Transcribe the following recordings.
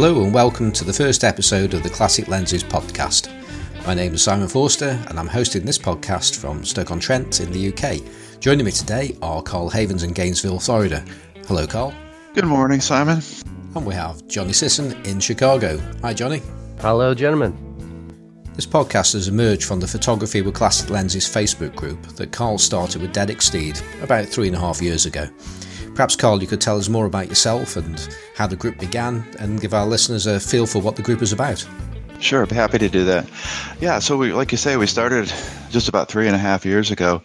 Hello and welcome to the first episode of the Classic Lenses podcast. My name is Simon Forster and I'm hosting this podcast from Stoke-on-Trent in the UK. Joining me today are Carl Havens in Gainesville, Florida. Hello, Carl. Good morning, Simon. And we have Johnny Sisson in Chicago. Hi, Johnny. Hello, gentlemen. This podcast has emerged from the Photography with Classic Lenses Facebook group that Carl started with Derek Steed about three and a half years ago. Perhaps, Carl, you could tell us more about yourself and how the group began and give our listeners a feel for what the group is about. Sure, I'd be happy to do that. Yeah, so we, like you say, we started just about three and a half years ago,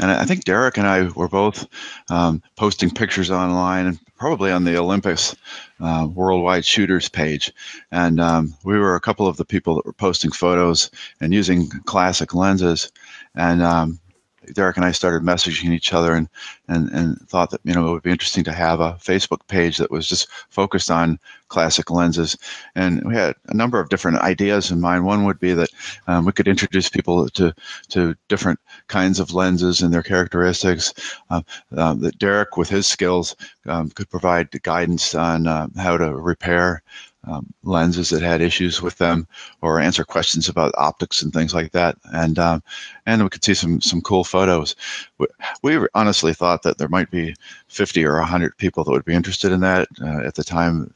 and I think Derek and I were both um, posting pictures online, and probably on the Olympus uh, Worldwide Shooters page, and um, we were a couple of the people that were posting photos and using classic lenses, and um, Derek and I started messaging each other and, and, and thought that, you know, it would be interesting to have a Facebook page that was just focused on classic lenses. And we had a number of different ideas in mind. One would be that um, we could introduce people to, to different kinds of lenses and their characteristics. Uh, uh, that Derek, with his skills, um, could provide guidance on uh, how to repair um, lenses that had issues with them, or answer questions about optics and things like that. And um, and we could see some some cool photos. We, we, honestly thought that there might be 50 or 100 people that would be interested in that. Uh, at the time,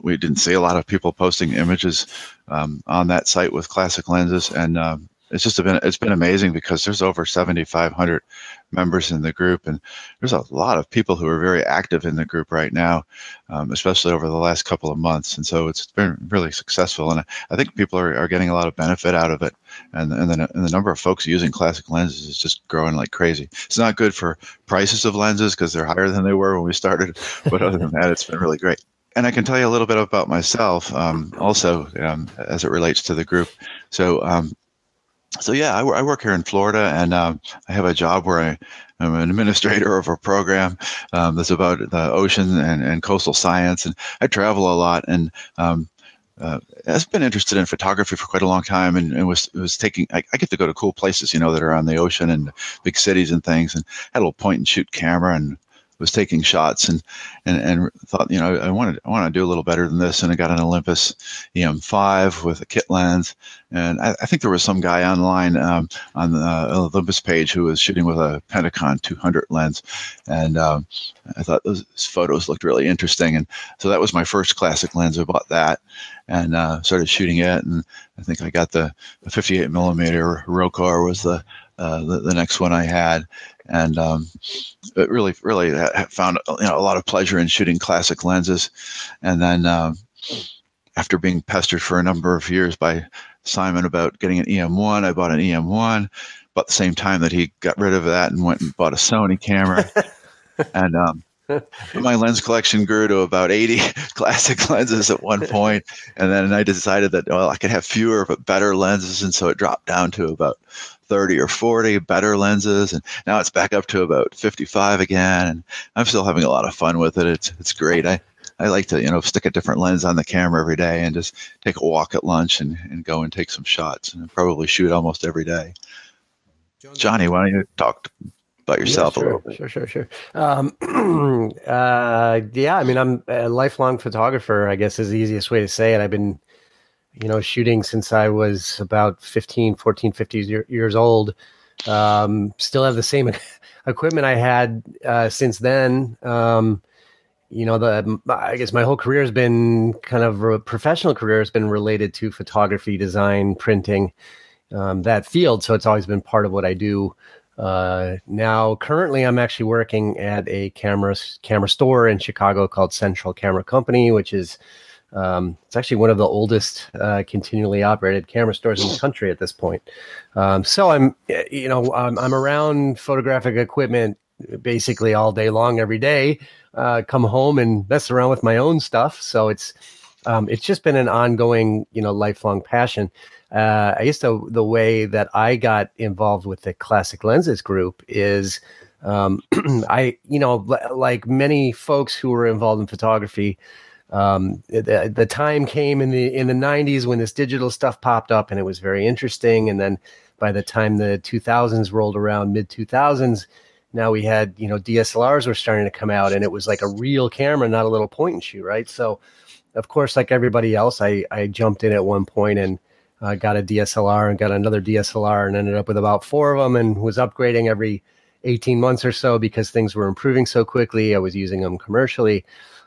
we didn't see a lot of people posting images um, on that site with classic lenses, and um, it's just been it's been amazing because there's over 7,500 members in the group, and there's a lot of people who are very active in the group right now, um, especially over the last couple of months. And so it's been really successful, and I think people are, are getting a lot of benefit out of it. And and the, and the number of folks using classic lenses is just growing like crazy. It's not good for prices of lenses because they're higher than they were when we started, but other than that, it's been really great and I can tell you a little bit about myself um, also um, as it relates to the group. So um, so yeah, I, I, work here in Florida, and um, I have a job where I, am an administrator of a program um, that's about the ocean and, and, coastal science, and I travel a lot, and um, uh, I've been interested in photography for quite a long time, and, and was was taking. I, I, get to go to cool places, you know, that are on the ocean and big cities and things, and had a little point and shoot camera, and was taking shots and and, and thought, you know, I wanted I want to do a little better than this, and I got an Olympus EM5 with a kit lens, and I, I think there was some guy online um, on the Olympus page who was shooting with a Pentacon 200 lens, and um, I thought those photos looked really interesting, and so that was my first classic lens. I bought that and uh, started shooting it, and I think I got the, the 58 millimeter Rokkor was the uh, the, the, next one I had, and um, it really, really found you know a lot of pleasure in shooting classic lenses. And then um, after being pestered for a number of years by Simon about getting an EM1, I bought an EM1. About the same time that he got rid of that and went and bought a Sony camera, and um, my lens collection grew to about 80 classic lenses at one point and then i decided that well i could have fewer but better lenses and so it dropped down to about 30 or 40 better lenses and now it's back up to about 55 again and i'm still having a lot of fun with it it's it's great i I like to, you know, stick a different lens on the camera every day and just take a walk at lunch and, and go and take some shots and probably shoot almost every day. Johnny, why don't you talk about yourself yeah, sure, a little bit? Sure, sure, sure. Um, uh, yeah, I mean, I'm a lifelong photographer, I guess is the easiest way to say it. I've been you know, shooting since I was about 15, 14, 15 years old. Um, still have the same equipment I had uh, since then. Um, you know, the I guess my whole career has been kind of a professional career has been related to photography, design, printing, um, that field. So it's always been part of what I do. Uh, now, currently, I'm actually working at a camera camera store in Chicago called Central Camera Company, which is um, it's actually one of the oldest uh, continually operated camera stores in the country at this point. Um, so I'm, you know, I'm, I'm, around photographic equipment basically all day long, every day. Uh, come home and mess around with my own stuff. So it's, um, it's just been an ongoing, you know, lifelong passion. Uh, I guess the the way that I got involved with the Classic Lenses group is. Um, I, you know, like many folks who were involved in photography, um, the, the time came in the in the 90s when this digital stuff popped up and it was very interesting and then by the time the 2000s rolled around mid 2000s now we had you know dslrs were starting to come out and it was like a real camera not a little point and shoot right so of course, like everybody else, I, I jumped in at one point and uh, got a DSLR and got another DSLR and ended up with about four of them and was upgrading every 18 months or so because things were improving so quickly. I was using them commercially.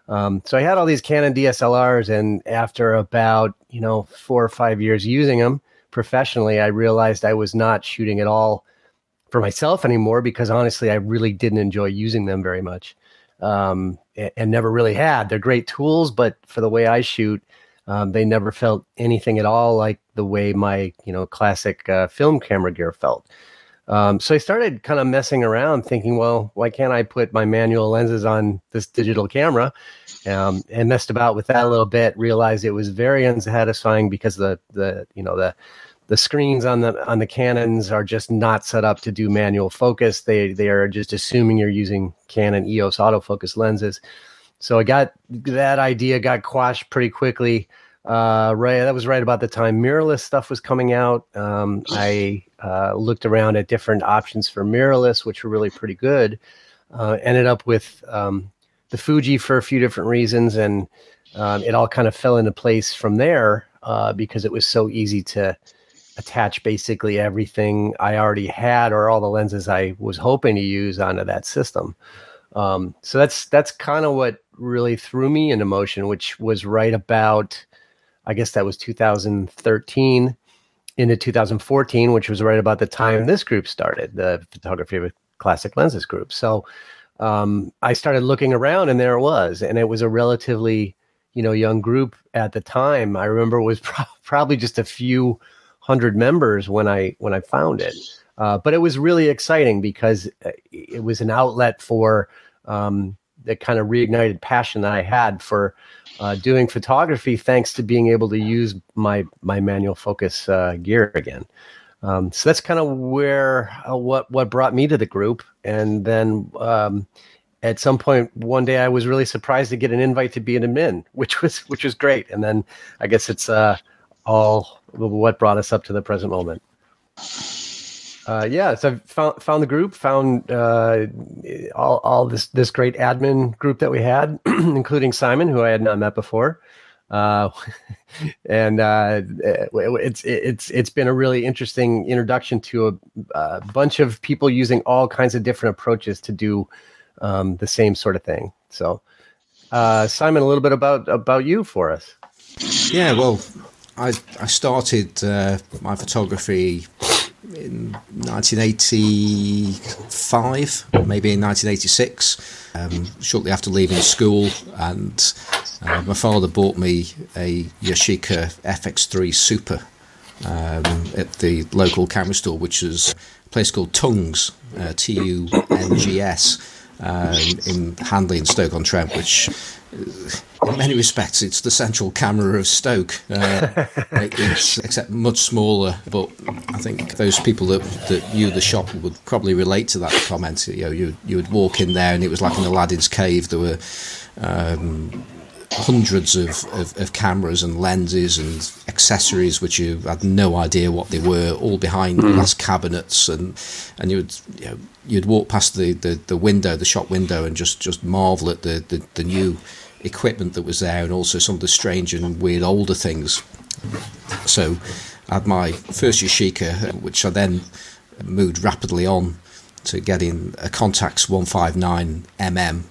Um, so I had all these Canon DSLRs, and after about you know four or five years using them professionally, I realized I was not shooting at all for myself anymore because honestly, I really didn't enjoy using them very much, um, and, and, never really had. They're great tools, but for the way I shoot, um, they never felt anything at all like the way my you know classic uh, film camera gear felt. Um, so I started kind of messing around, thinking, well, why can't I put my manual lenses on this digital camera? Um, and messed about with that a little bit. Realized it was very unsatisfying because the the you know the the screens on the on the Canons are just not set up to do manual focus. They they are just assuming you're using Canon EOS autofocus lenses. So I got that idea got quashed pretty quickly. Uh, right, that was right about the time mirrorless stuff was coming out. Um, I uh, looked around at different options for mirrorless, which were really pretty good. Uh, ended up with um, the Fuji for a few different reasons, and um, it all kind of fell into place from there uh, because it was so easy to attach basically everything I already had or all the lenses I was hoping to use onto that system. Um, so that's that's kind of what really threw me into motion, which was right about I guess that was 2013 into 2014, which was right about the time this group started, the photography with classic lenses group. So um, I started looking around, and there it was, and it was a relatively you know young group at the time. I remember it was pro- probably just a few hundred members when I when I found it, uh, but it was really exciting because uh, it was an outlet for um, the kind of reignited passion that I had for uh, doing photography thanks to being able to use my my manual focus uh, gear again. Um, so that's kind of where uh, what what brought me to the group, and then um, at some point one day I was really surprised to get an invite to be an admin, which was which was great. And then I guess it's uh, all what brought us up to the present moment. Uh, yeah, so I found found the group, found uh, all all this this great admin group that we had, including Simon, who I had not met before, uh, and uh, it's it's it's been a really interesting introduction to a, a, bunch of people using all kinds of different approaches to do um, the same sort of thing. So, uh, Simon, a little bit about about you for us. Yeah, well, I I started uh, my photography in 1985, maybe in 1986, um, shortly after leaving school. And uh, my father bought me a Yashica FX3 Super um, at the local camera store, which is a place called Tungs, uh, T U N G S, um, in Hanley and Stoke on Trent, which in many respects, it's the central camera of Stoke. Uh, except much smaller. But I think those people that that knew the shop would probably relate to that comment. You know, you you would walk in there and it was like an Aladdin's cave. There were um, hundreds of, of, of, cameras and lenses and accessories which you had no idea what they were, all behind mm. glass cabinets, and and you would you know, you'd walk past the, the, the window, the shop window, and just just marvel at the, the, the new equipment that was there and also some of the strange and weird older things. So I had my first Yashica, which I then moved rapidly on to getting a Contax 159mm,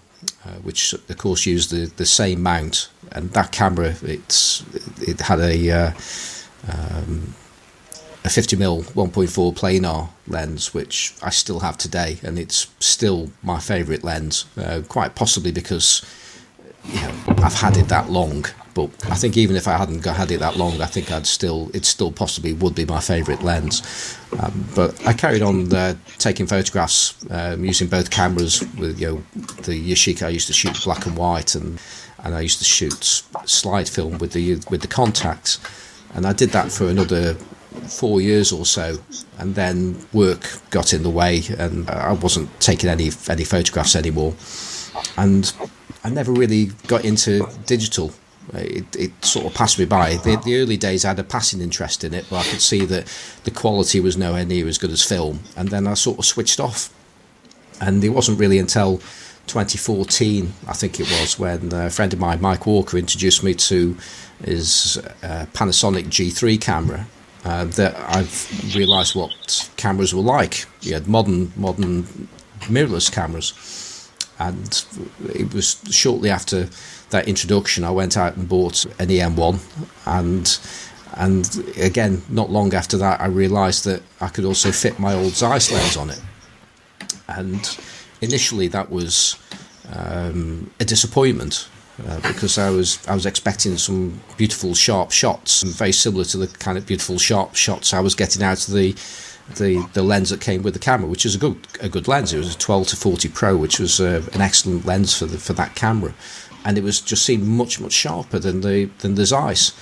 uh, which of course used the, the same mount. And that camera, it's it had a uh, um, a 50mm 1.4 planar lens, which I still have today, and it's still my favourite lens. Uh, quite possibly because you know, I've had it that long. But I think even if I hadn't had it that long, I think I'd still it still possibly would be my favourite lens. Um, but I carried on uh, taking photographs um, using both cameras. With you know the Yashica, I used to shoot black and white, and and I used to shoot slide film with the with the Contax, and I did that for another four years or so, and then work got in the way, and I wasn't taking any any photographs anymore, and I never really got into digital. It, it sort of passed me by. The, the, early days, I had a passing interest in it, but I could see that the quality was nowhere near as good as film. And then I sort of switched off. And it wasn't really until 2014, I think it was, when a friend of mine, Mike Walker, introduced me to his uh, Panasonic G3 camera. Uh, that I've realised what cameras were like. You had modern, modern mirrorless cameras, and it was shortly after that introduction I went out and bought an EM1, and and again, not long after that, I realised that I could also fit my old Zeiss lens on it, and initially that was um, a disappointment uh, because I was I was expecting some beautiful sharp shots, very similar to the kind of beautiful sharp shots I was getting out of the the, the lens that came with the camera, which is a good a good lens. It was a 12 to 40 Pro, which was uh, an excellent lens for the, for that camera, and it was just seemed much much sharper than the than the Zeiss.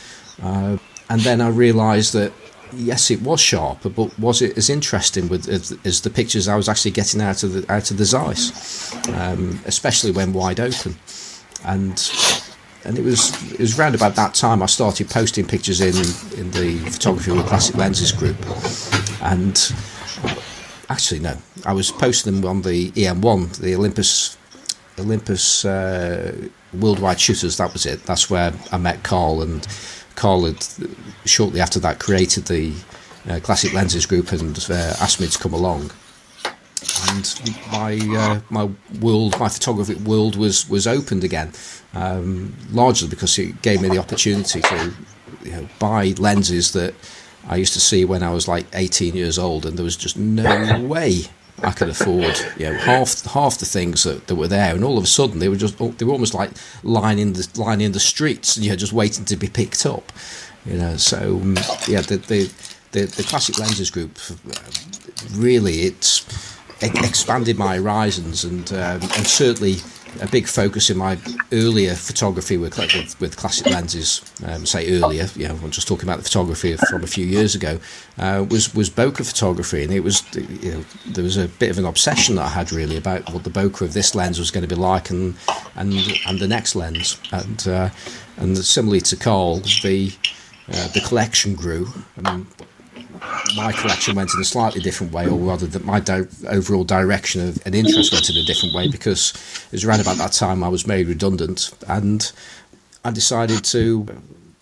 Uh, and then I realised that yes, it was sharper, but was it as interesting with as, as, the pictures I was actually getting out of the out of the Zeiss, um, especially when wide open, and and it was it was around about that time I started posting pictures in in the photography with classic lenses group, and actually no, I was posting them on the EM1, the Olympus Olympus uh, Worldwide Shooters. That was it. That's where I met Carl and Carl had shortly after that created the uh, Classic Lenses group and uh, asked me to come along. And my uh, my world, my photographic world, was was opened again, um, largely because it gave me the opportunity to you know, buy lenses that I used to see when I was like 18 years old, and there was just no way I could afford you know half half the things that, that were there, and all of a sudden they were just they were almost like lining the lining the streets, you know, just waiting to be picked up. You know, so um, yeah, the, the the the classic lenses group really it's expanded my horizons and um, and certainly a big focus in my earlier photography with with, with classic lenses. Um, say earlier, you know, I'm just talking about the photography from a few years ago. Uh, was was bokeh photography, and it was you know there was a bit of an obsession that I had really about what the bokeh of this lens was going to be like, and and and the next lens, and uh, and similarly to Carl, the uh, the collection grew. I mean, my collection went in a slightly different way, or rather, that my di- overall direction of an interest went in a different way because it was around about that time I was made redundant, and I decided to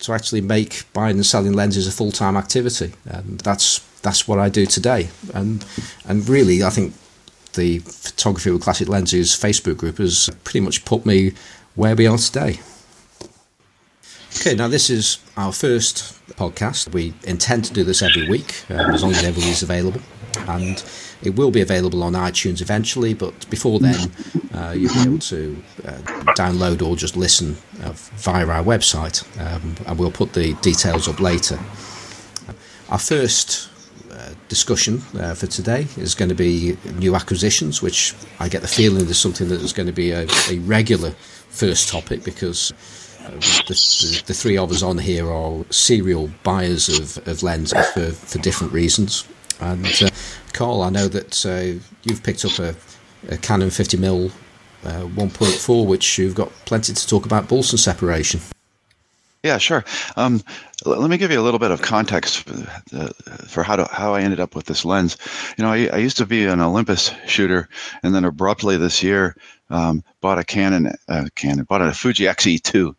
to actually make buying and selling lenses a full time activity, and that's that's what I do today. And and really, I think the photography with classic lenses Facebook group has pretty much put me where we are today. Okay, now this is our first podcast. We intend to do this every week, um, as long as everybody's available. And it will be available on iTunes eventually, but before then, uh, you'll be able to uh, download or just listen uh, via our website, um, and we'll put the details up later. Our first uh, discussion uh, for today is going to be new acquisitions, which I get the feeling is something that is going to be a, a regular first topic because the, the, three of us on here are serial buyers of, of lenses for, for different reasons. And uh, Carl, I know that uh, you've picked up a, a Canon 50mm uh, 1.4, which you've got plenty to talk about balsam separation. Yeah, sure. Um, let me give you a little bit of context uh, for how to, how I ended up with this lens. You know, I, I used to be an Olympus shooter, and then abruptly this year, um, bought a Canon, uh, Canon, bought a Fuji X-E2,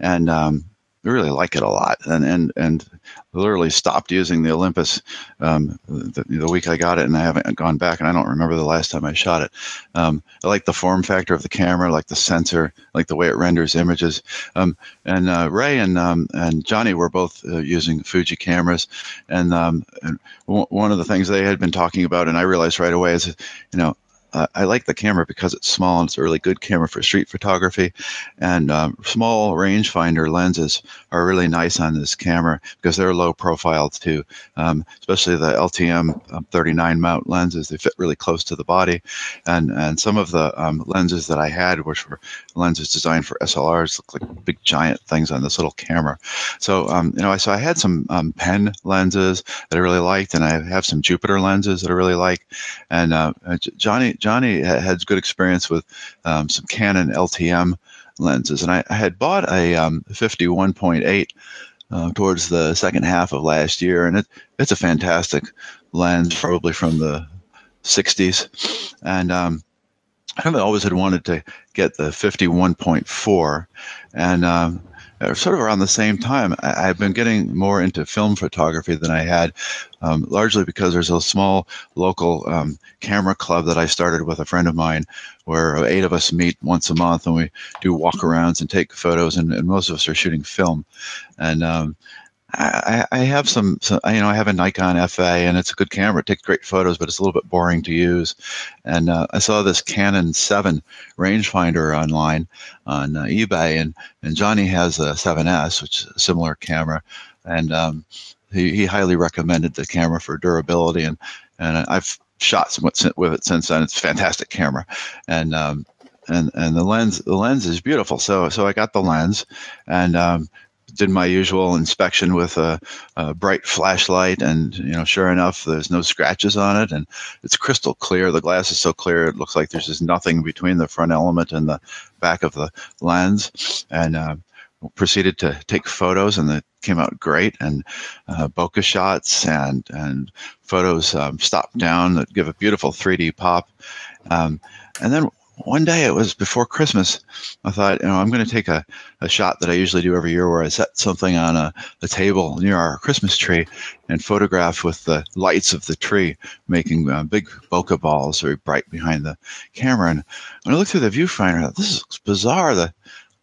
and um, really like it a lot. And and and literally stopped using the Olympus um, the, the, week I got it, and I haven't gone back, and I don't remember the last time I shot it. Um, I like the form factor of the camera, like the sensor, like the way it renders images. Um, and uh, Ray and um, and Johnny were both uh, using Fuji cameras, and, and w- one of the things they had been talking about, and I realized right away is, you know, uh, I like the camera because it's small and it's a really good camera for street photography. And um, small rangefinder lenses are really nice on this camera because they're low profile too, um, especially the LTM um, 39 mount lenses. They fit really close to the body. And, and some of the um, lenses that I had, which were lenses designed for SLRs, look like big giant things on this little camera. So, um, you know, I, so I had some um, pen lenses that I really liked, and I have some Jupiter lenses that I really like. And uh, Johnny, Johnny had good experience with um, some Canon LTM lenses, and I, I had bought a um, 51.8 uh, towards the second half of last year, and it, it's a fantastic lens, probably from the 60s, and um, I always had wanted to get the 51.4, and um, sort of around the same time, I, have been getting more into film photography than I had, um, largely because there's a small local um, camera club that I started with a friend of mine, where eight of us meet once a month and we do walkarounds and take photos, and, and most of us are shooting film, and um, I, I have some, some, you know, I have a Nikon FA and it's a good camera. It takes great photos, but it's a little bit boring to use. And uh, I saw this Canon 7 rangefinder online on uh, eBay, and, and Johnny has a 7S, which is a similar camera. And um, he, he highly recommended the camera for durability. And, and I've shot with it since then. It's a fantastic camera. And, um, and and the lens the lens is beautiful. So so I got the lens, and um, did my usual inspection with a, a, bright flashlight, and you know, sure enough, there's no scratches on it, and it's crystal clear. The glass is so clear; it looks like there's just nothing between the front element and the back of the lens. And uh, proceeded to take photos, and it came out great. And uh, bokeh shots and and photos um, stopped down that give a beautiful 3D pop. Um, and then one day it was before Christmas. I thought, you know, I'm going to take a, a shot that I usually do every year where I set something on a, a table near our Christmas tree and photograph with the lights of the tree, making uh, big bokeh balls very bright behind the camera. And when I looked through the viewfinder, I thought, this is bizarre. The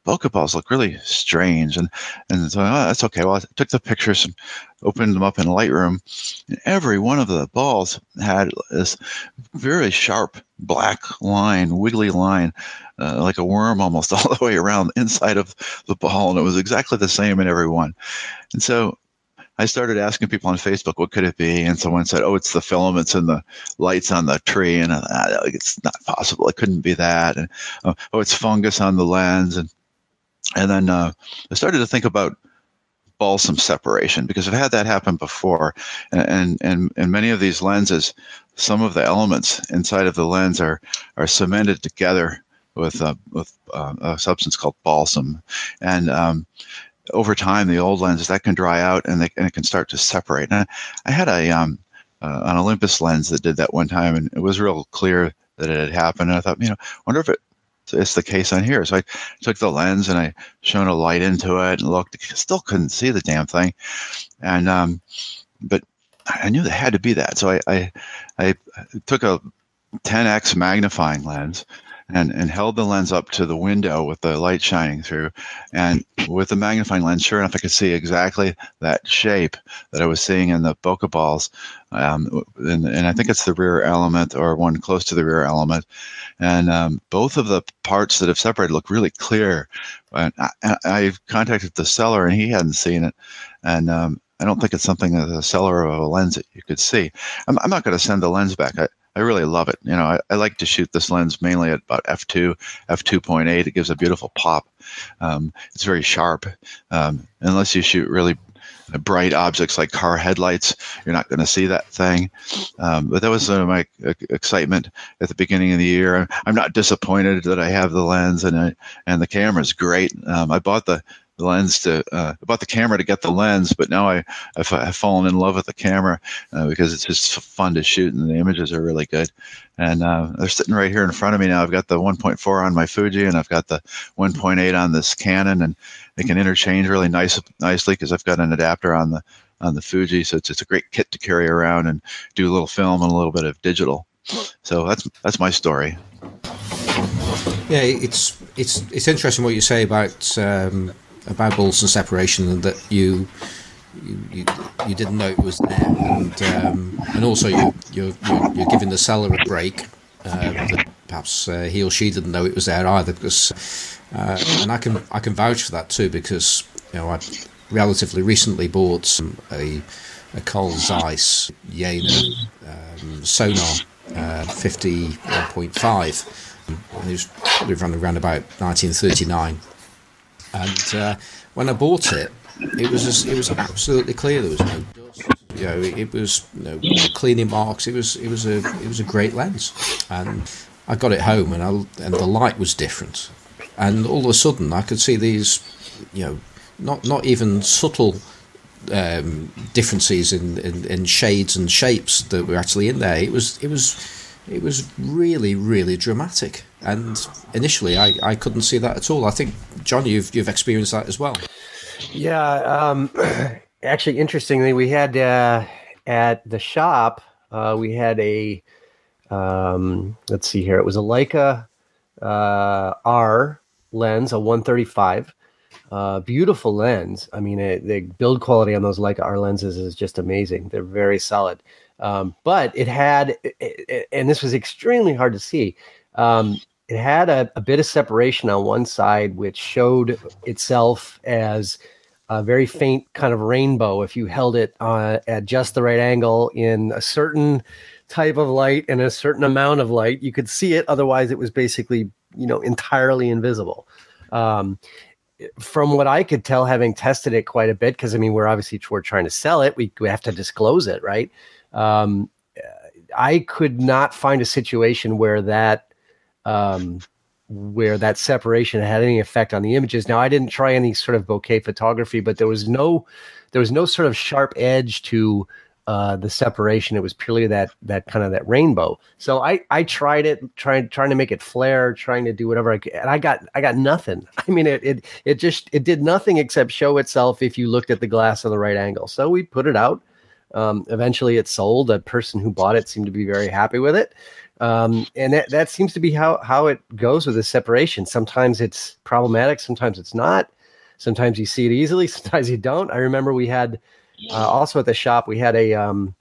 bokeh balls look really strange. And, and so, oh, that's okay. Well, I took the pictures and opened them up in Lightroom. And every one of the balls had this very sharp black line, wiggly line, uh, like a worm almost all the way around the inside of the ball. And it was exactly the same in every one. And so I started asking people on Facebook, what could it be? And someone said, oh, it's the filaments and the lights on the tree. And uh, it's not possible. It couldn't be that. And uh, oh, it's fungus on the lens. And and then uh, I started to think about balsam separation because I've had that happen before, and and and many of these lenses, some of the elements inside of the lens are are cemented together with uh, with uh, a substance called balsam, and um, over time the old lenses that can dry out and, they, and it can start to separate. And I had a um, uh, an Olympus lens that did that one time, and it was real clear that it had happened. And I thought, you know, wonder if it it's the case on here. So I took the lens and I shone a light into it and looked. Still couldn't see the damn thing, and um, but I knew there had to be that. So I I, I took a 10x magnifying lens and, and held the lens up to the window with the light shining through. And with the magnifying lens, sure enough, I could see exactly that shape that I was seeing in the bokeh balls. Um, and, and, I think it's the rear element or one close to the rear element. And um, both of the parts that have separated look really clear. And I, I, contacted the seller and he hadn't seen it. And um, I don't think it's something that the seller of a lens that you could see. I'm, I'm not going to send the lens back. I, I really love it. You know, I, I, like to shoot this lens mainly at about f2, f2.8. It gives a beautiful pop. Um, it's very sharp. Um, unless you shoot really bright objects like car headlights, you're not going to see that thing. Um, but that was sort of my excitement at the beginning of the year. I'm not disappointed that I have the lens and I, and the camera is great. Um, I bought the the lens to uh, bought the camera to get the lens, but now I I've, I've fallen in love with the camera uh, because it's just fun to shoot and the images are really good. And uh, they're sitting right here in front of me now. I've got the 1.4 on my Fuji and I've got the 1.8 on this Canon, and they can interchange really nice nicely because I've got an adapter on the on the Fuji, so it's it's a great kit to carry around and do a little film and a little bit of digital. So that's that's my story. Yeah, it's it's it's interesting what you say about um, about separation and that you you, you, didn't know it was there, and um, and also you you're, you're, giving the seller a break. Uh, perhaps uh, he or she didn't know it was there either, because uh, and I can I can vouch for that too because you know I relatively recently bought some, a a Carl Zeiss Jena um, Sonnar uh, 50.5. It was probably around about 1939 and uh, when I bought it, it was just, it was absolutely clear there was no dust. You know, it, was you know, cleaning marks. It was it was a it was a great lens, and I got it home and I and the light was different, and all of a sudden I could see these, you know, not not even subtle um, differences in, in, in, shades and shapes that were actually in there. It was it was it was really, really dramatic. And initially, I, I couldn't see that at all. I think, John, you've, you've experienced that as well. Yeah. Um, actually, interestingly, we had uh, at the shop, uh, we had a, um, let's see here, it was a Leica uh, R lens, a 135. Uh, beautiful lens. I mean, it, the build quality on those Leica R lenses is just amazing. They're very solid. Um, but it had, it, it, and this was extremely hard to see. Um, it had a, a, bit of separation on one side, which showed itself as a very faint kind of rainbow if you held it uh, at just the right angle in a certain type of light and a certain amount of light. You could see it. Otherwise, it was basically, you know, entirely invisible. Um, from what I could tell, having tested it quite a bit, because I mean, we're obviously we're trying to sell it, we, we have to disclose it, right? Um, I could not find a situation where that um, where that separation had any effect on the images. Now, I didn't try any sort of bokeh photography, but there was no there was no sort of sharp edge to uh, the separation. It was purely that that kind of that rainbow. So I I tried it, trying trying to make it flare, trying to do whatever I could, and I got I got nothing. I mean, it it it just it did nothing except show itself if you looked at the glass at the right angle. So we put it out. Um, eventually, it sold. A person who bought it seemed to be very happy with it. Um, and that, that seems to be how, how it goes with the separation. Sometimes it's problematic, sometimes it's not. Sometimes you see it easily, sometimes you don't. I remember we had uh, also at the shop, we had a um,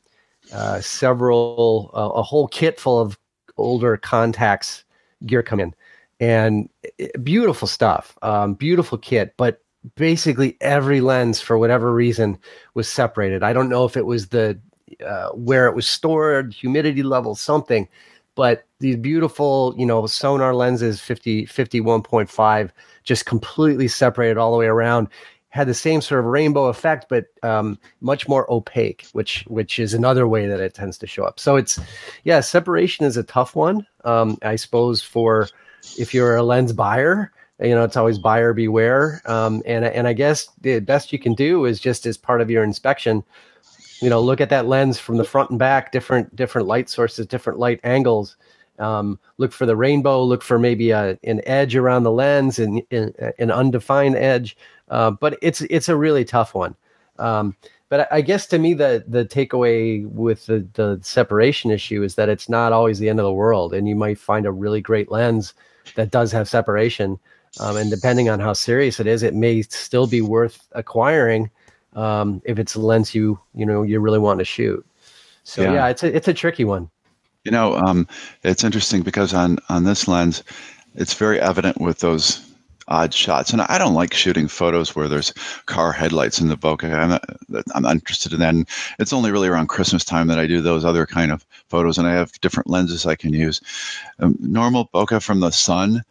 uh, several, uh, a whole kit full of older Contax gear come in and it, beautiful stuff, um, beautiful kit, but basically every lens for whatever reason was separated. I don't know if it was the uh, where it was stored, humidity level, something, but these beautiful, you know, Sonnar lenses 50 51.5 just completely separated all the way around had the same sort of rainbow effect, but um, much more opaque, which which is another way that it tends to show up. So it's yeah, separation is a tough one. Um, I suppose for if you're a lens buyer, you know, it's always buyer beware. Um, and and I guess the best you can do is just as part of your inspection, you know look at that lens from the front and back different different light sources different light angles. Um, look for the rainbow look for maybe a, an edge around the lens and, an undefined edge. Uh, but it's it's a really tough one. Um, but I guess to me the the takeaway with the the separation issue is that it's not always the end of the world and you might find a really great lens that does have separation um, and depending on how serious it is it may still be worth acquiring um, if it's a lens you you know you really want to shoot. So yeah, yeah it's a it's a tricky one. You know, um, it's interesting because on on this lens, it's very evident with those odd shots, and I don't like shooting photos where there's car headlights in the bokeh. I'm not, I'm not interested in that. And it's only really around Christmas time that I do those other kind of photos, and I have different lenses I can use. Um, normal bokeh from the sun,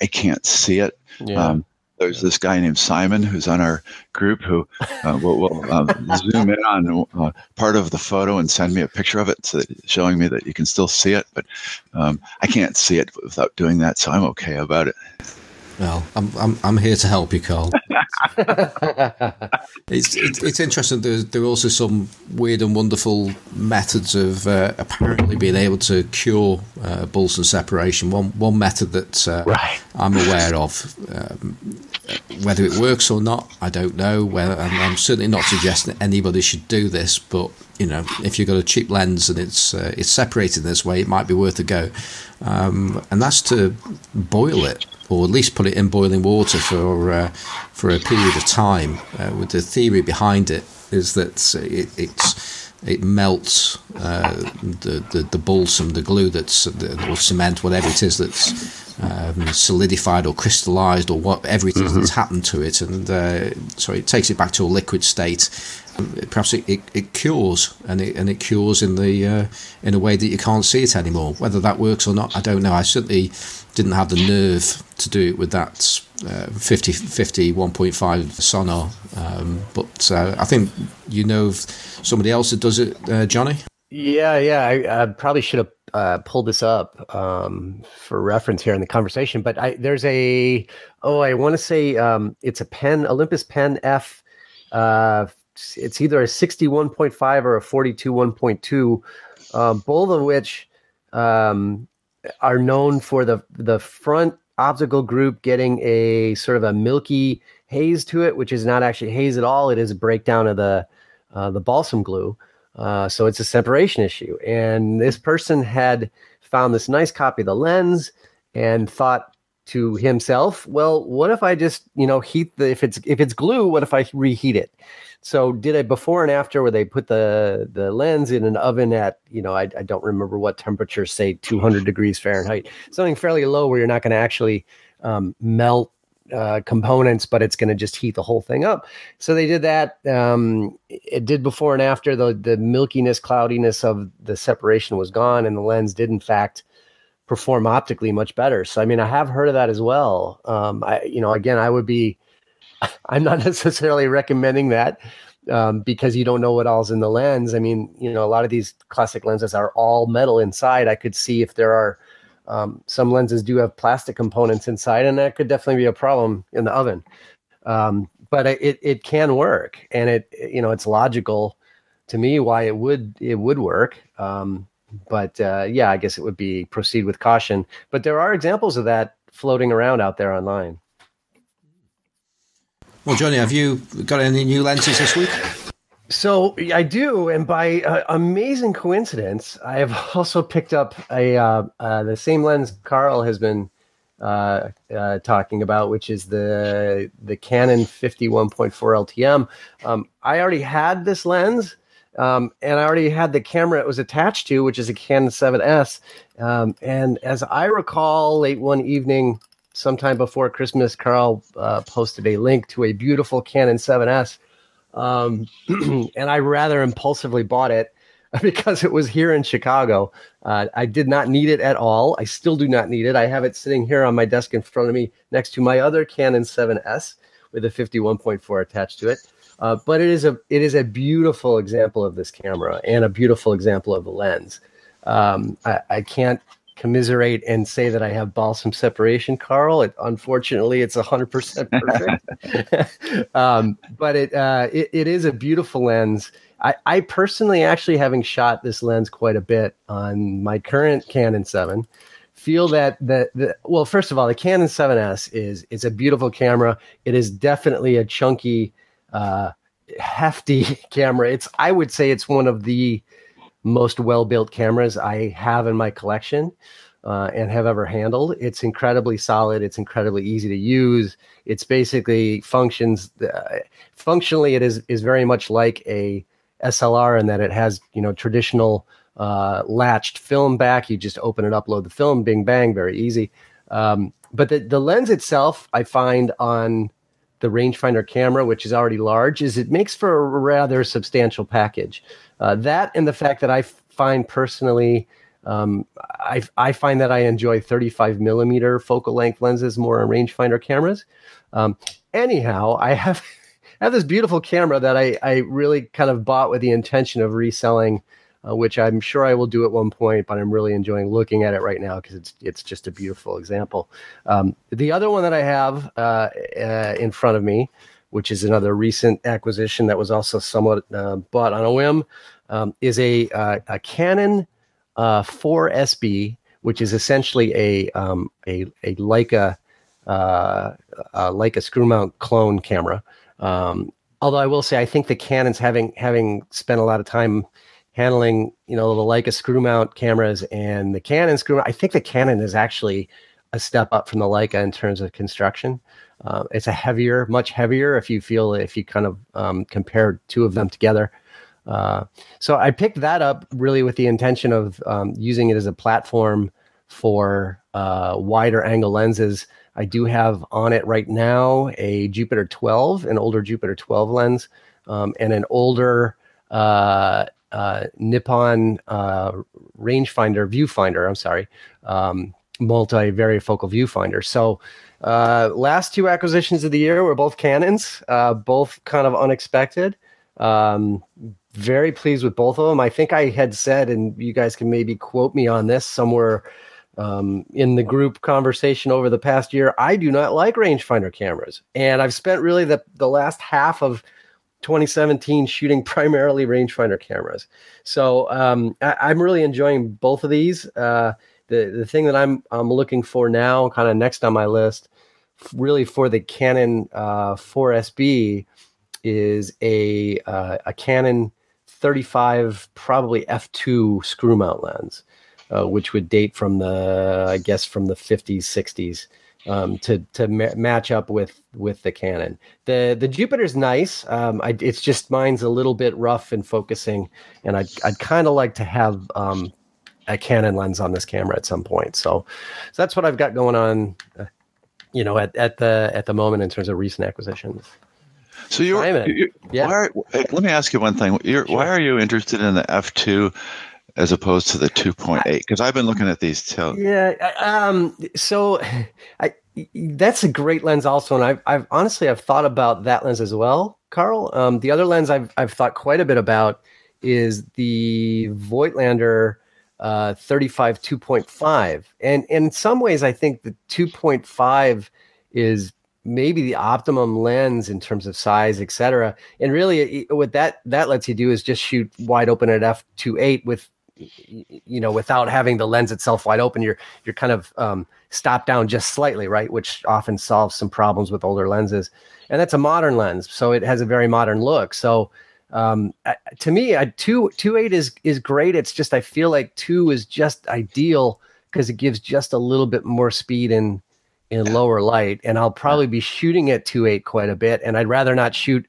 I can't see it. Yeah. Um, there's this guy named Simon who's on our group who uh, will, will um, zoom in on uh, part of the photo and send me a picture of it, so showing me that you can still see it. But um, I can't see it without doing that, so I'm okay about it. Well, I'm I'm, I'm here to help you, Carl. it's, it's, it's interesting. There, there are also some weird and wonderful methods of uh, apparently being able to cure uh, balsam separation. One one method that uh, right. I'm aware of, um, whether it works or not, I don't know. Whether I'm certainly not suggesting that anybody should do this, but you know, if you've got a cheap lens and it's uh, it's separated this way, it might be worth a go. Um, and that's to boil it, or at least put it in boiling water for uh, for a period of time. Uh, with the theory behind it is that it, it's it melts uh, the, the the balsam, the glue that's or cement, whatever it is that's um, solidified or crystallized or what everything mm-hmm. that's happened to it, and uh, so it takes it back to a liquid state perhaps it, it, it, cures and it and it cures in the uh, in a way that you can't see it anymore. Whether that works or not, I don't know. I certainly didn't have the nerve to do it with that uh, 50 50 1.5 Sonnar. Um, but uh, I think you know somebody else that does it, uh, Johnny. Yeah, yeah. I, I probably should have uh, pulled this up um, for reference here in the conversation. But I, there's a oh, I want to say um, it's a pen Olympus Pen F uh, it's either a 61.5 or a 42 1.2, um, both of which um, are known for the the front optical group getting a sort of a milky haze to it, which is not actually haze at all. It is a breakdown of the uh, the balsam glue. Uh, so it's a separation issue. And this person had found this nice copy of the lens and thought to himself, well, what if I just, you know, heat the if it's if it's glue, what if I reheat it? So did a before and after where they put the the lens in an oven at, you know, I, I don't remember what temperature, say 200 degrees Fahrenheit, something fairly low where you're not going to actually um, melt uh, components, but it's going to just heat the whole thing up. So they did that. Um, it did before and after. The the milkiness, cloudiness of the separation was gone, and the lens did in fact perform optically much better. So I mean, I have heard of that as well. Um, I you know, again, I would be. I'm not necessarily recommending that um, because you don't know what all's in the lens. I mean, you know, a lot of these classic lenses are all metal inside. I could see if there are um, some lenses do have plastic components inside, and that could definitely be a problem in the oven. Um, but it it can work, and it you know it's logical to me why it would it would work. Um, but uh, yeah, I guess it would be proceed with caution. But there are examples of that floating around out there online. Well, Johnny, have you got any new lenses this week? So I do, and by uh, amazing coincidence, I have also picked up a uh, uh, the same lens Carl has been uh, uh, talking about, which is the the Canon 51.4 LTM. Um, I already had this lens, um, and I already had the camera it was attached to, which is a Canon 7S. Um, and as I recall, late one evening, sometime before Christmas, Carl uh, posted a link to a beautiful Canon 7S um, and I rather impulsively bought it because it was here in Chicago. Uh, I did not need it at all. I still do not need it. I have it sitting here on my desk in front of me next to my other Canon 7S with a 51.4 attached to it. Uh, but it is a it is a beautiful example of this camera and a beautiful example of the lens. Um, I, I, can't commiserate and say that I have balsam separation, Carl. It, unfortunately, it's 100% perfect. um, but it, uh, it, it is a beautiful lens. I, I personally, actually, having shot this lens quite a bit on my current Canon 7, feel that the, the well, first of all, the Canon 7S is is a beautiful camera. It is definitely a chunky, uh, hefty camera. It's I would say it's one of the most well built cameras I have in my collection uh, and have ever handled. It's incredibly solid. It's incredibly easy to use. It's basically functions. Uh, functionally, it is is very much like a SLR in that it has you know traditional uh, latched film back. You just open it, upload the film, bing bang, very easy. Um, but the the lens itself, I find on the rangefinder camera, which is already large, is it makes for a rather substantial package. Uh, that and the fact that I find personally, um, I, I find that I enjoy 35 millimeter focal length lenses more on rangefinder cameras. Um, anyhow, I have I have this beautiful camera that I, I really kind of bought with the intention of reselling, uh, which I'm sure I will do at one point, but I'm really enjoying looking at it right now because it's it's just a beautiful example. Um, the other one that I have uh, uh, in front of me which is another recent acquisition that was also somewhat uh, bought on a whim, um, is a, uh, a Canon uh, 4SB, which is essentially a um, a, a Leica uh, Leica screw mount clone camera. Um, although I will say, I think the Canons having having spent a lot of time handling, you know, the Leica screw mount cameras and the Canon screw. I think the Canon is actually a step up from the Leica in terms of construction. Uh, it's a heavier, much heavier if you feel if you kind of um, compare two of them together. Uh, so I picked that up really with the intention of um, using it as a platform for uh, wider angle lenses. I do have on it right now a Jupiter 12, an older Jupiter 12 lens, um, and an older uh, uh, Nippon uh, rangefinder viewfinder. I'm sorry, um, varifocal viewfinder. So uh, last two acquisitions of the year were both Canons, uh, both kind of unexpected. Um, very pleased with both of them. I think I had said, and you guys can maybe quote me on this somewhere um, in the group conversation over the past year. I do not like rangefinder cameras, and I've spent really the the last half of 2017 shooting primarily rangefinder cameras. So um, I, am really enjoying both of these. Uh, the the thing that I'm I'm looking for now, kind of next on my list, really for the Canon uh, 4SB, is a uh, a Canon 35 probably f2 screw mount lens, uh, which would date from the I guess from the 50s 60s um, to to ma- match up with with the Canon. The the Jupiter's nice. Um, I, it's just mine's a little bit rough in focusing, and I'd I'd kind of like to have um, a Canon lens on this camera at some point. So, so that's what I've got going on. Uh, you know, at, at the at the moment in terms of recent acquisitions. So you're, you're yeah. Why, let me ask you one thing. Sure. Why are you interested in the f two as opposed to the 2.8 because i've been looking at these too yeah um, so I, that's a great lens also and I've, I've honestly i've thought about that lens as well carl. Um, the other lens I've, I've thought quite a bit about is the voigtlander uh, 35 2.5 and, and in some ways i think the 2.5 is maybe the optimum lens in terms of size etc and really what that that lets you do is just shoot wide open at f2.8 with you know without having the lens itself wide open you're you're kind of um, stopped down just slightly right? Which often solves some problems with older lenses. And that's a modern lens so it has a very modern look. So um, to me a two two eight is is great. It's just i feel like two is just ideal because it gives just a little bit more speed in in lower light. And i'll probably be shooting at two eight quite a bit and i'd rather not shoot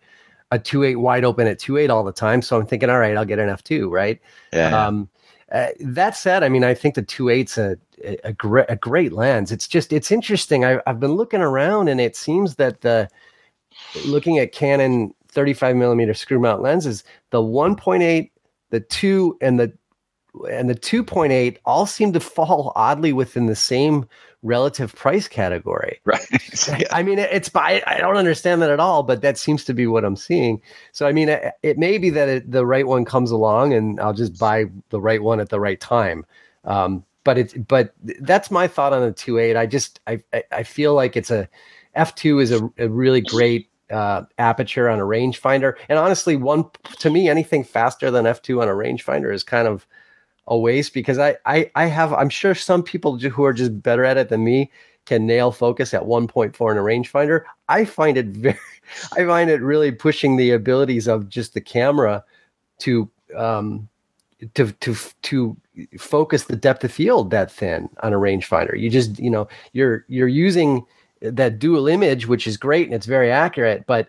a two eight wide open at two eight all the time. So i'm thinking all right i'll get an f2 right? Yeah, um, uh, that said, I mean, I think the two eight's a a, great a great lens. It's just it's interesting. I, I've been looking around, and it seems that the looking at Canon 35 millimeter screw mount lenses, the 1.8, the two, and the and the 2.8 all seem to fall oddly within the same relative price category. Right. yeah. I mean, it's by, I don't understand that at all, but that seems to be what I'm seeing. So, I mean, it, it may be that it, the right one comes along and I'll just buy the right one at the right time. Um, but it's, but that's my thought on the 2.8. I just, I, I feel like it's a, F2 is a, a really great uh, aperture on a rangefinder. And honestly, one to me, anything faster than F2 on a rangefinder is kind of a waste because I, I I have I'm sure some people who are just better at it than me can nail focus at 1.4 in a rangefinder. I find it very I find it really pushing the abilities of just the camera to um to to to focus the depth of field that thin on a rangefinder. You just you know you're you're using that dual image, which is great and it's very accurate, but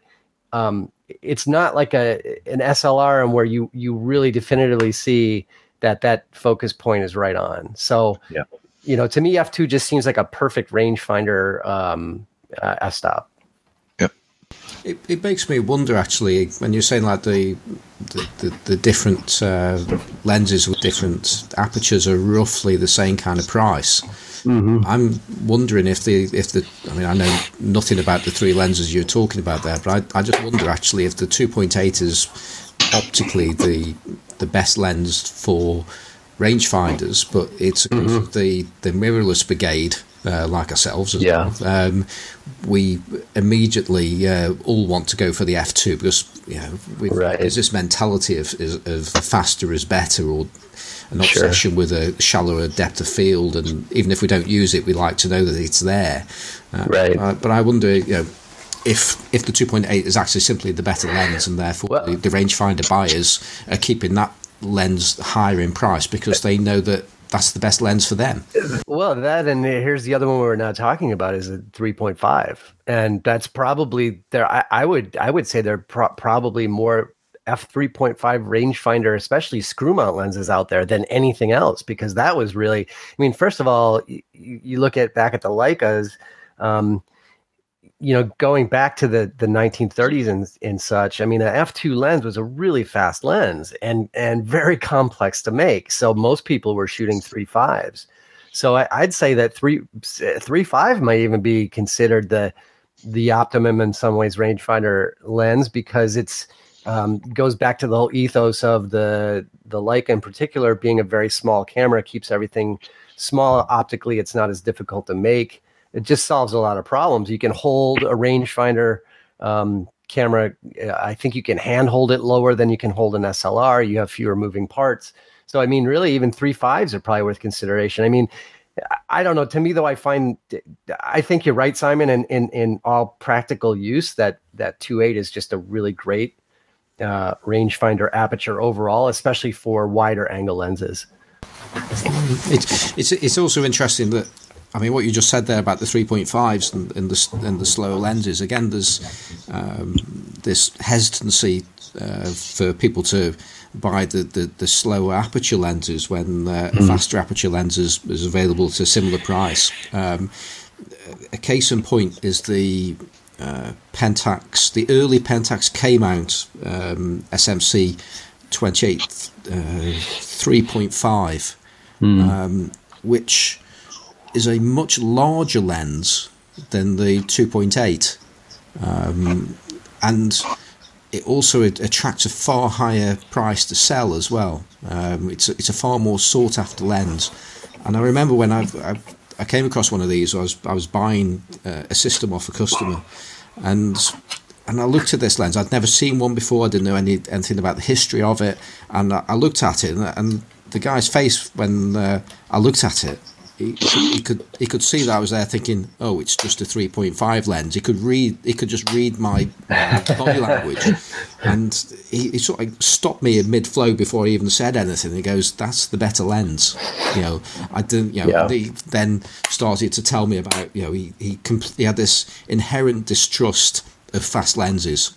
um, it's not like a an SLR and where you you really definitively see that that focus point is right on. So, yeah. you know, to me, F2 just seems like a perfect rangefinder um, uh, f stop. Yep. It, it makes me wonder actually when you're saying like the the, the, the different uh, lenses with different apertures are roughly the same kind of price. Mm-hmm. I'm wondering if the if the I mean I know nothing about the three lenses you're talking about there, but I, I just wonder actually if the 2.8 is optically the the best lens for rangefinders, but it's mm-hmm. the the mirrorless brigade. Uh, like ourselves, yeah. Well. Um, we immediately uh, all want to go for the f two because you know right. there's this mentality of, of faster is better, or an obsession sure. with a shallower depth of field, and even if we don't use it, we like to know that it's there. Uh, right. Uh, but I wonder, you know, if if the 2.8 is actually simply the better lens and therefore well, the, the rangefinder buyers are keeping that lens higher in price because they know that that's the best lens for them. Well, that and here's the other one we're not talking about is a 3.5, and that's probably there. I, I would I would say there are pro- probably more f 3.5 rangefinder, especially screw mount lenses out there than anything else because that was really. I mean, first of all, you, you look at back at the Leicas. Um, you know, going back to the the 1930s and and such, I mean, an f2 lens was a really fast lens and and very complex to make. So most people were shooting three fives. So I, would say that three three five might even be considered the the optimum in some ways rangefinder lens because it's um, goes back to the whole ethos of the the Leica in particular being a very small camera keeps everything small optically. It's not as difficult to make it just solves a lot of problems. You can hold a rangefinder um, camera, uh, I think you can handhold it lower than you can hold an SLR. You have fewer moving parts. So I mean, really, even three fives are probably worth consideration. I mean, I don't know. To me, though, I find I think you're right, Simon. In in, in all practical use, that that two eight is just a really great uh, rangefinder aperture overall, especially for wider angle lenses. It's it's it's also interesting that I mean what you just said there about the three point fives and, and the and the slower lenses. Again, there's um, this hesitancy uh, for people to buy the, the, the slower aperture lenses when uh, mm. faster aperture lenses is available at a similar price. Um, a case in point is the uh, Pentax, the early Pentax K mount um, SMC 28 uh, 3.5, mm. um, which is a much larger lens than the 2.8. Um, and it also attracts a far higher price to sell as well. Um, it's, a, it's a far more sought after lens. And I remember when I, I, I came across one of these, I was, I was buying uh, a system off a customer and and I looked at this lens. I'd never seen one before. I didn't know any anything about the history of it. And I, I looked at it, and, and, the guy's face when uh, I looked at it, he, he, could he could see that I was there thinking, oh, it's just a three point five lens. He could read, he could just read my body language, and he, he, sort of stopped me in mid flow before he even said anything. He goes, "That's the better lens." You know, I didn't. You know, yeah. he then started to tell me about. You know, he he, compl- he had this inherent distrust of fast lenses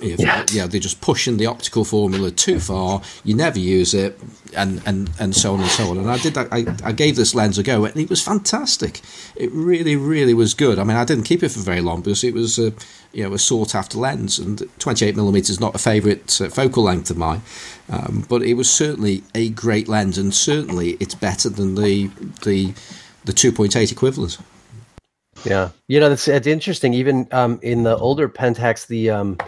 if, yeah. yeah, they're just pushing the optical formula too far. You never use it, and, and, and so on and so on. And I did that. I, I gave this lens a go, and it was fantastic. It really, really was good. I mean, I didn't keep it for very long because it was a you know a sought after lens, and 28 millimeters is not a favourite uh, focal length of mine. Um, but it was certainly a great lens, and certainly it's better than the the the 2.8 equivalent. Yeah, you know that's it's interesting. Even um, in the older Pentax, the um,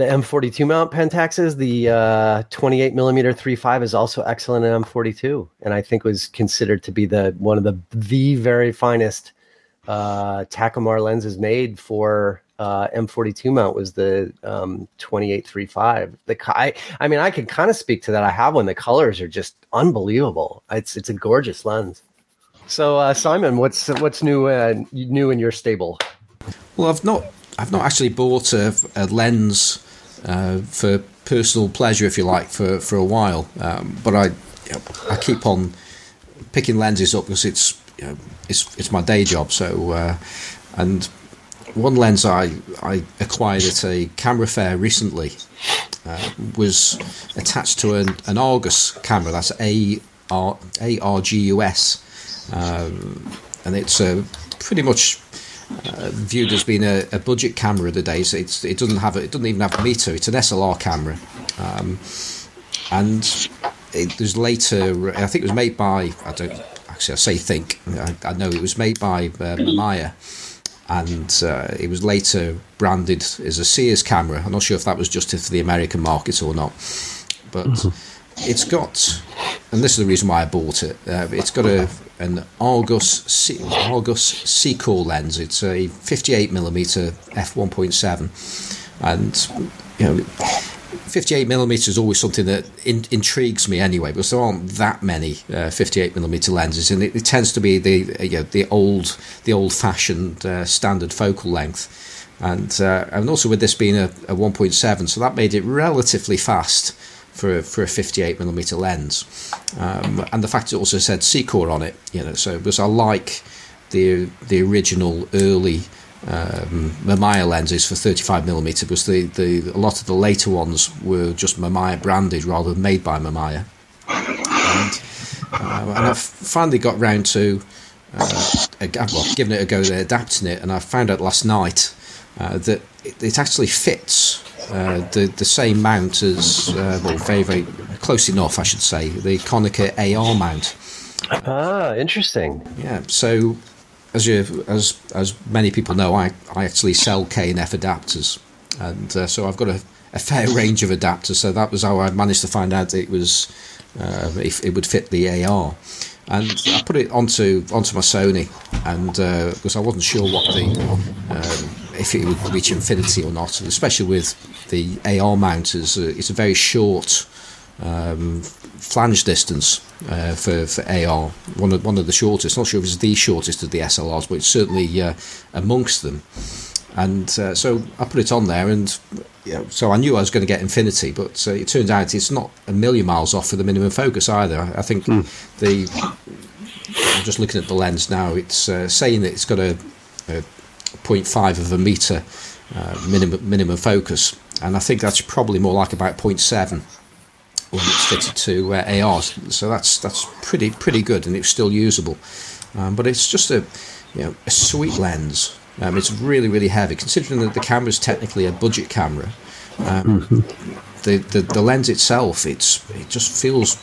the M42 mount Pentaxes, the uh, 28 millimeter 3.5 is also excellent in M42, and I think was considered to be the one of the the very finest uh, Takumar lenses made for uh, M42 mount was the um, 2835. The I, I mean, I can kind of speak to that. I have one. The colors are just unbelievable. It's it's a gorgeous lens. So, uh, Simon, what's what's new uh, new in your stable? Well, I've not I've not actually bought a, a lens uh, for personal pleasure, if you like, for, for a while. Um, but I you know, I keep on picking lenses up because it's you know, it's it's my day job. So uh, and one lens I I acquired at a camera fair recently uh, was attached to an, an Argus camera. That's A R A R G U S, um, and it's a pretty much uh, viewed as being a, a, budget camera of the days. It's, it doesn't have a, it doesn't even have a meter. It's an SLR camera, um, and it was later. I think it was made by. I don't actually. I say think. I, I know it was made by uh, Mamiya, and uh, it was later branded as a Sears camera. I'm not sure if that was just for the American market or not, but. Mm-hmm it's got, and this is the reason why I bought it. Uh, it's got a an Argus C, Argus lens. It's a 58 millimeter f 1.7, and you know. 58 millimeters is always something that in, intrigues me anyway, because there aren't that many uh, 58 millimeter lenses, and it, it, tends to be the uh, you know, the old the old fashioned uh, standard focal length, and uh, and also with this being a, a 1.7, so that made it relatively fast for for a 58 millimeter lens, um, and the fact it also said Sekor on it, you know, so because I like the the original early um, Mamiya lenses for 35 millimeter because the, the a lot of the later ones were just Mamiya branded rather than made by Mamiya, and, uh, and I finally got round to uh, well, giving it a go, there, adapting it, and I found out last night uh, that it, it actually fits uh, the the same mount as uh, well, very very close enough, I should say, the Konica AR mount. Ah, interesting. Yeah. So, as you as as many people know, I I actually sell K and F adapters, and uh, so I've got a, a fair range of adapters. So that was how I managed to find out it was uh, if it would fit the AR and I put it onto onto my Sony, and uh, because I wasn't sure what the um, if it would reach infinity or not, especially with the AR mounters. Uh, it's a very short um, flange distance uh, for, for AR, one of, one of the shortest. Not sure if it's the shortest of the SLRs, but it's certainly uh, amongst them. And uh, so I put it on there, and you know, so I knew I was going to get infinity, but uh, it turns out it's not a million miles off for the minimum focus either. I think mm. the I'm just looking at the lens now. It's uh, saying that it's got a, a 0.5 of a meter uh, minimum minimum focus, and I think that's probably more like about 0.7 when it's fitted to uh, ARs. So that's that's pretty pretty good, and it's still usable. Um, but it's just a you know a sweet lens. Um, it's really really heavy, considering that the camera is technically a budget camera. Um, mm-hmm. the, the the lens itself, it's it just feels.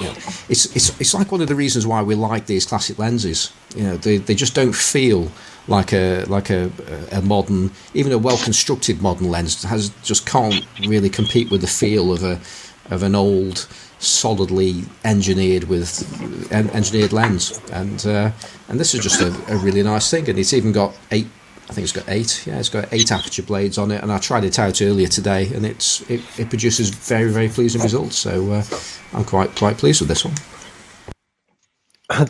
You know, it's it's it's like one of the reasons why we like these classic lenses. You know, they, they just don't feel like a like a, a modern, even a well constructed modern lens has just can't really compete with the feel of a of an old, solidly engineered with engineered lens, and uh, and this is just a, a, really nice thing, and it's even got eight. I think it's got eight. Yeah, it's got eight aperture blades on it, and I tried it out earlier today, and it's it, it produces very very pleasing results. So uh, I'm quite quite pleased with this one.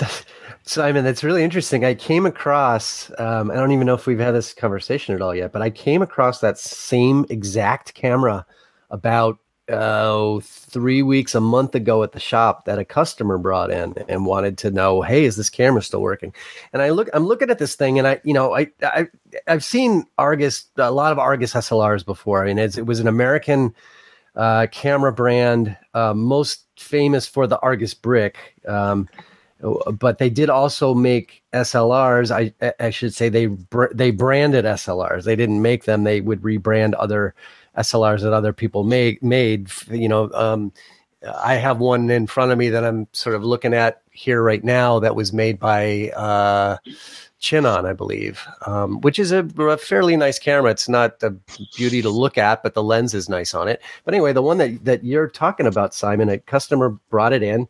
Simon, that's really interesting. I came across, um, I don't even know if we've had this conversation at all yet, but I came across that same exact camera about uh, three weeks, a month ago at the shop that a customer brought in and wanted to know, hey, is this camera still working? And I look, I'm looking at this thing, and I, you know, I, I, I've seen Argus, a lot of Argus SLRs before. I mean, it was an American uh, camera brand, uh, most famous for the Argus brick. Um, but they did also make SLRs. I, I should say they they branded SLRs. They didn't make them. They would rebrand other SLRs that other people made. Made you know, um, I have one in front of me that I'm sort of looking at here right now that was made by uh, Chinon, I believe, um, which is a, a, fairly nice camera. It's not a beauty to look at, but the lens is nice on it. But anyway, the one that that you're talking about, Simon, a customer brought it in,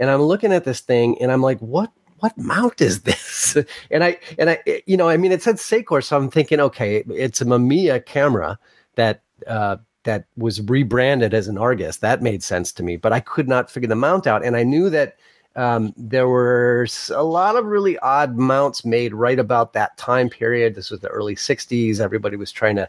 and I'm looking at this thing, and I'm like, what what mount is this? and I and I you know, I mean, it said Sekor, so I'm thinking, okay, it's a Mamiya camera that uh, that was rebranded as an Argus. That made sense to me, but I could not figure the mount out. And I knew that um, there were a lot of really odd mounts made right about that time period. This was the early 60s. Everybody was trying to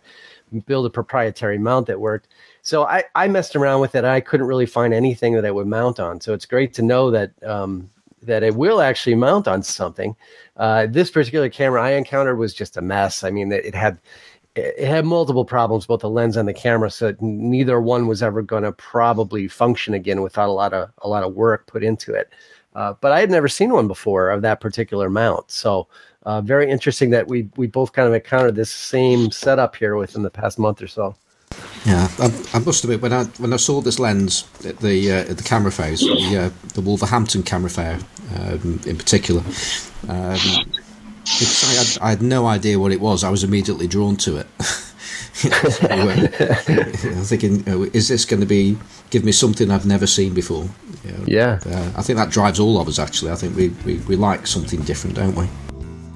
build a proprietary mount that worked. So I, I messed around with it. I couldn't really find anything that I would mount on. So it's great to know that um, that it will actually mount on something. Uh, this particular camera I encountered was just a mess. I mean, it, it had it had multiple problems, both the lens and the camera. So neither one was ever going to probably function again without a lot of a lot of work put into it. Uh, but I had never seen one before of that particular mount. So uh, very interesting that we we both kind of encountered this same setup here within the past month or so. Yeah, I, I must admit when I when I saw this lens at the uh, at the camera fair, the, uh, the Wolverhampton camera fair um, in particular, um, I had, I had no idea what it was. I was immediately drawn to it. I'm thinking, uh, is this going to be give me something I've never seen before? You know, yeah, uh, I think that drives all of us. Actually, I think we, we, we like something different, don't we?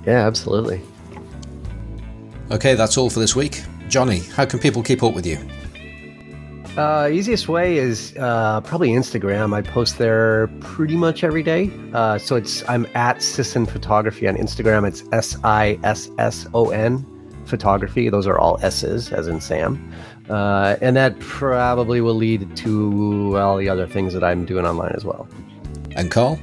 Yeah, absolutely. Okay, that's all for this week. Johnny, how can people keep up with you? Uh, easiest way is uh, probably Instagram. I post there pretty much every day. Uh, so it's I'm at Sisson Photography on Instagram. It's S I S S O N Photography. Those are all S's, as in Sam. Uh, and that probably will lead to all the other things that I'm doing online as well. And Carl?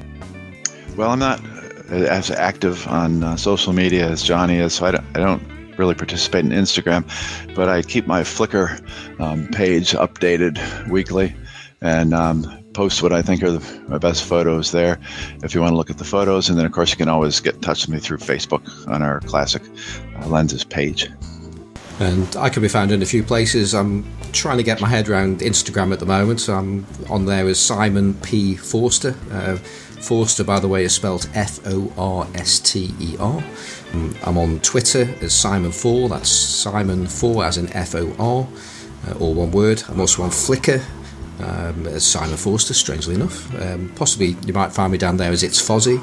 Well, I'm not as active on uh, social media as Johnny is, so I don't, I don't really participate in Instagram, but I keep my Flickr um, page updated weekly and um, post what I think are the, my best photos there. If you want to look at the photos, and then of course you can always get in touch with me through Facebook on our classic uh, lenses page. And I can be found in a few places. I'm trying to get my head around Instagram at the moment. So I'm on there as Simon P. Forster. Uh, Forster, by the way, is spelled F O R S T E R. Um, I'm on Twitter as Simon Four. That's Simon Four as in F O R, uh, all one word. I'm also on Flickr um, as Simon Forster. Strangely enough, um, possibly you might find me down there as It's Fozzy,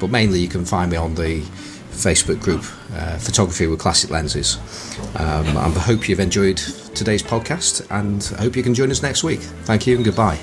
but mainly you can find me on the Facebook group, uh, Photography with Classic Lenses. Um, I hope you've enjoyed today's podcast and I hope you can join us next week. Thank you and goodbye.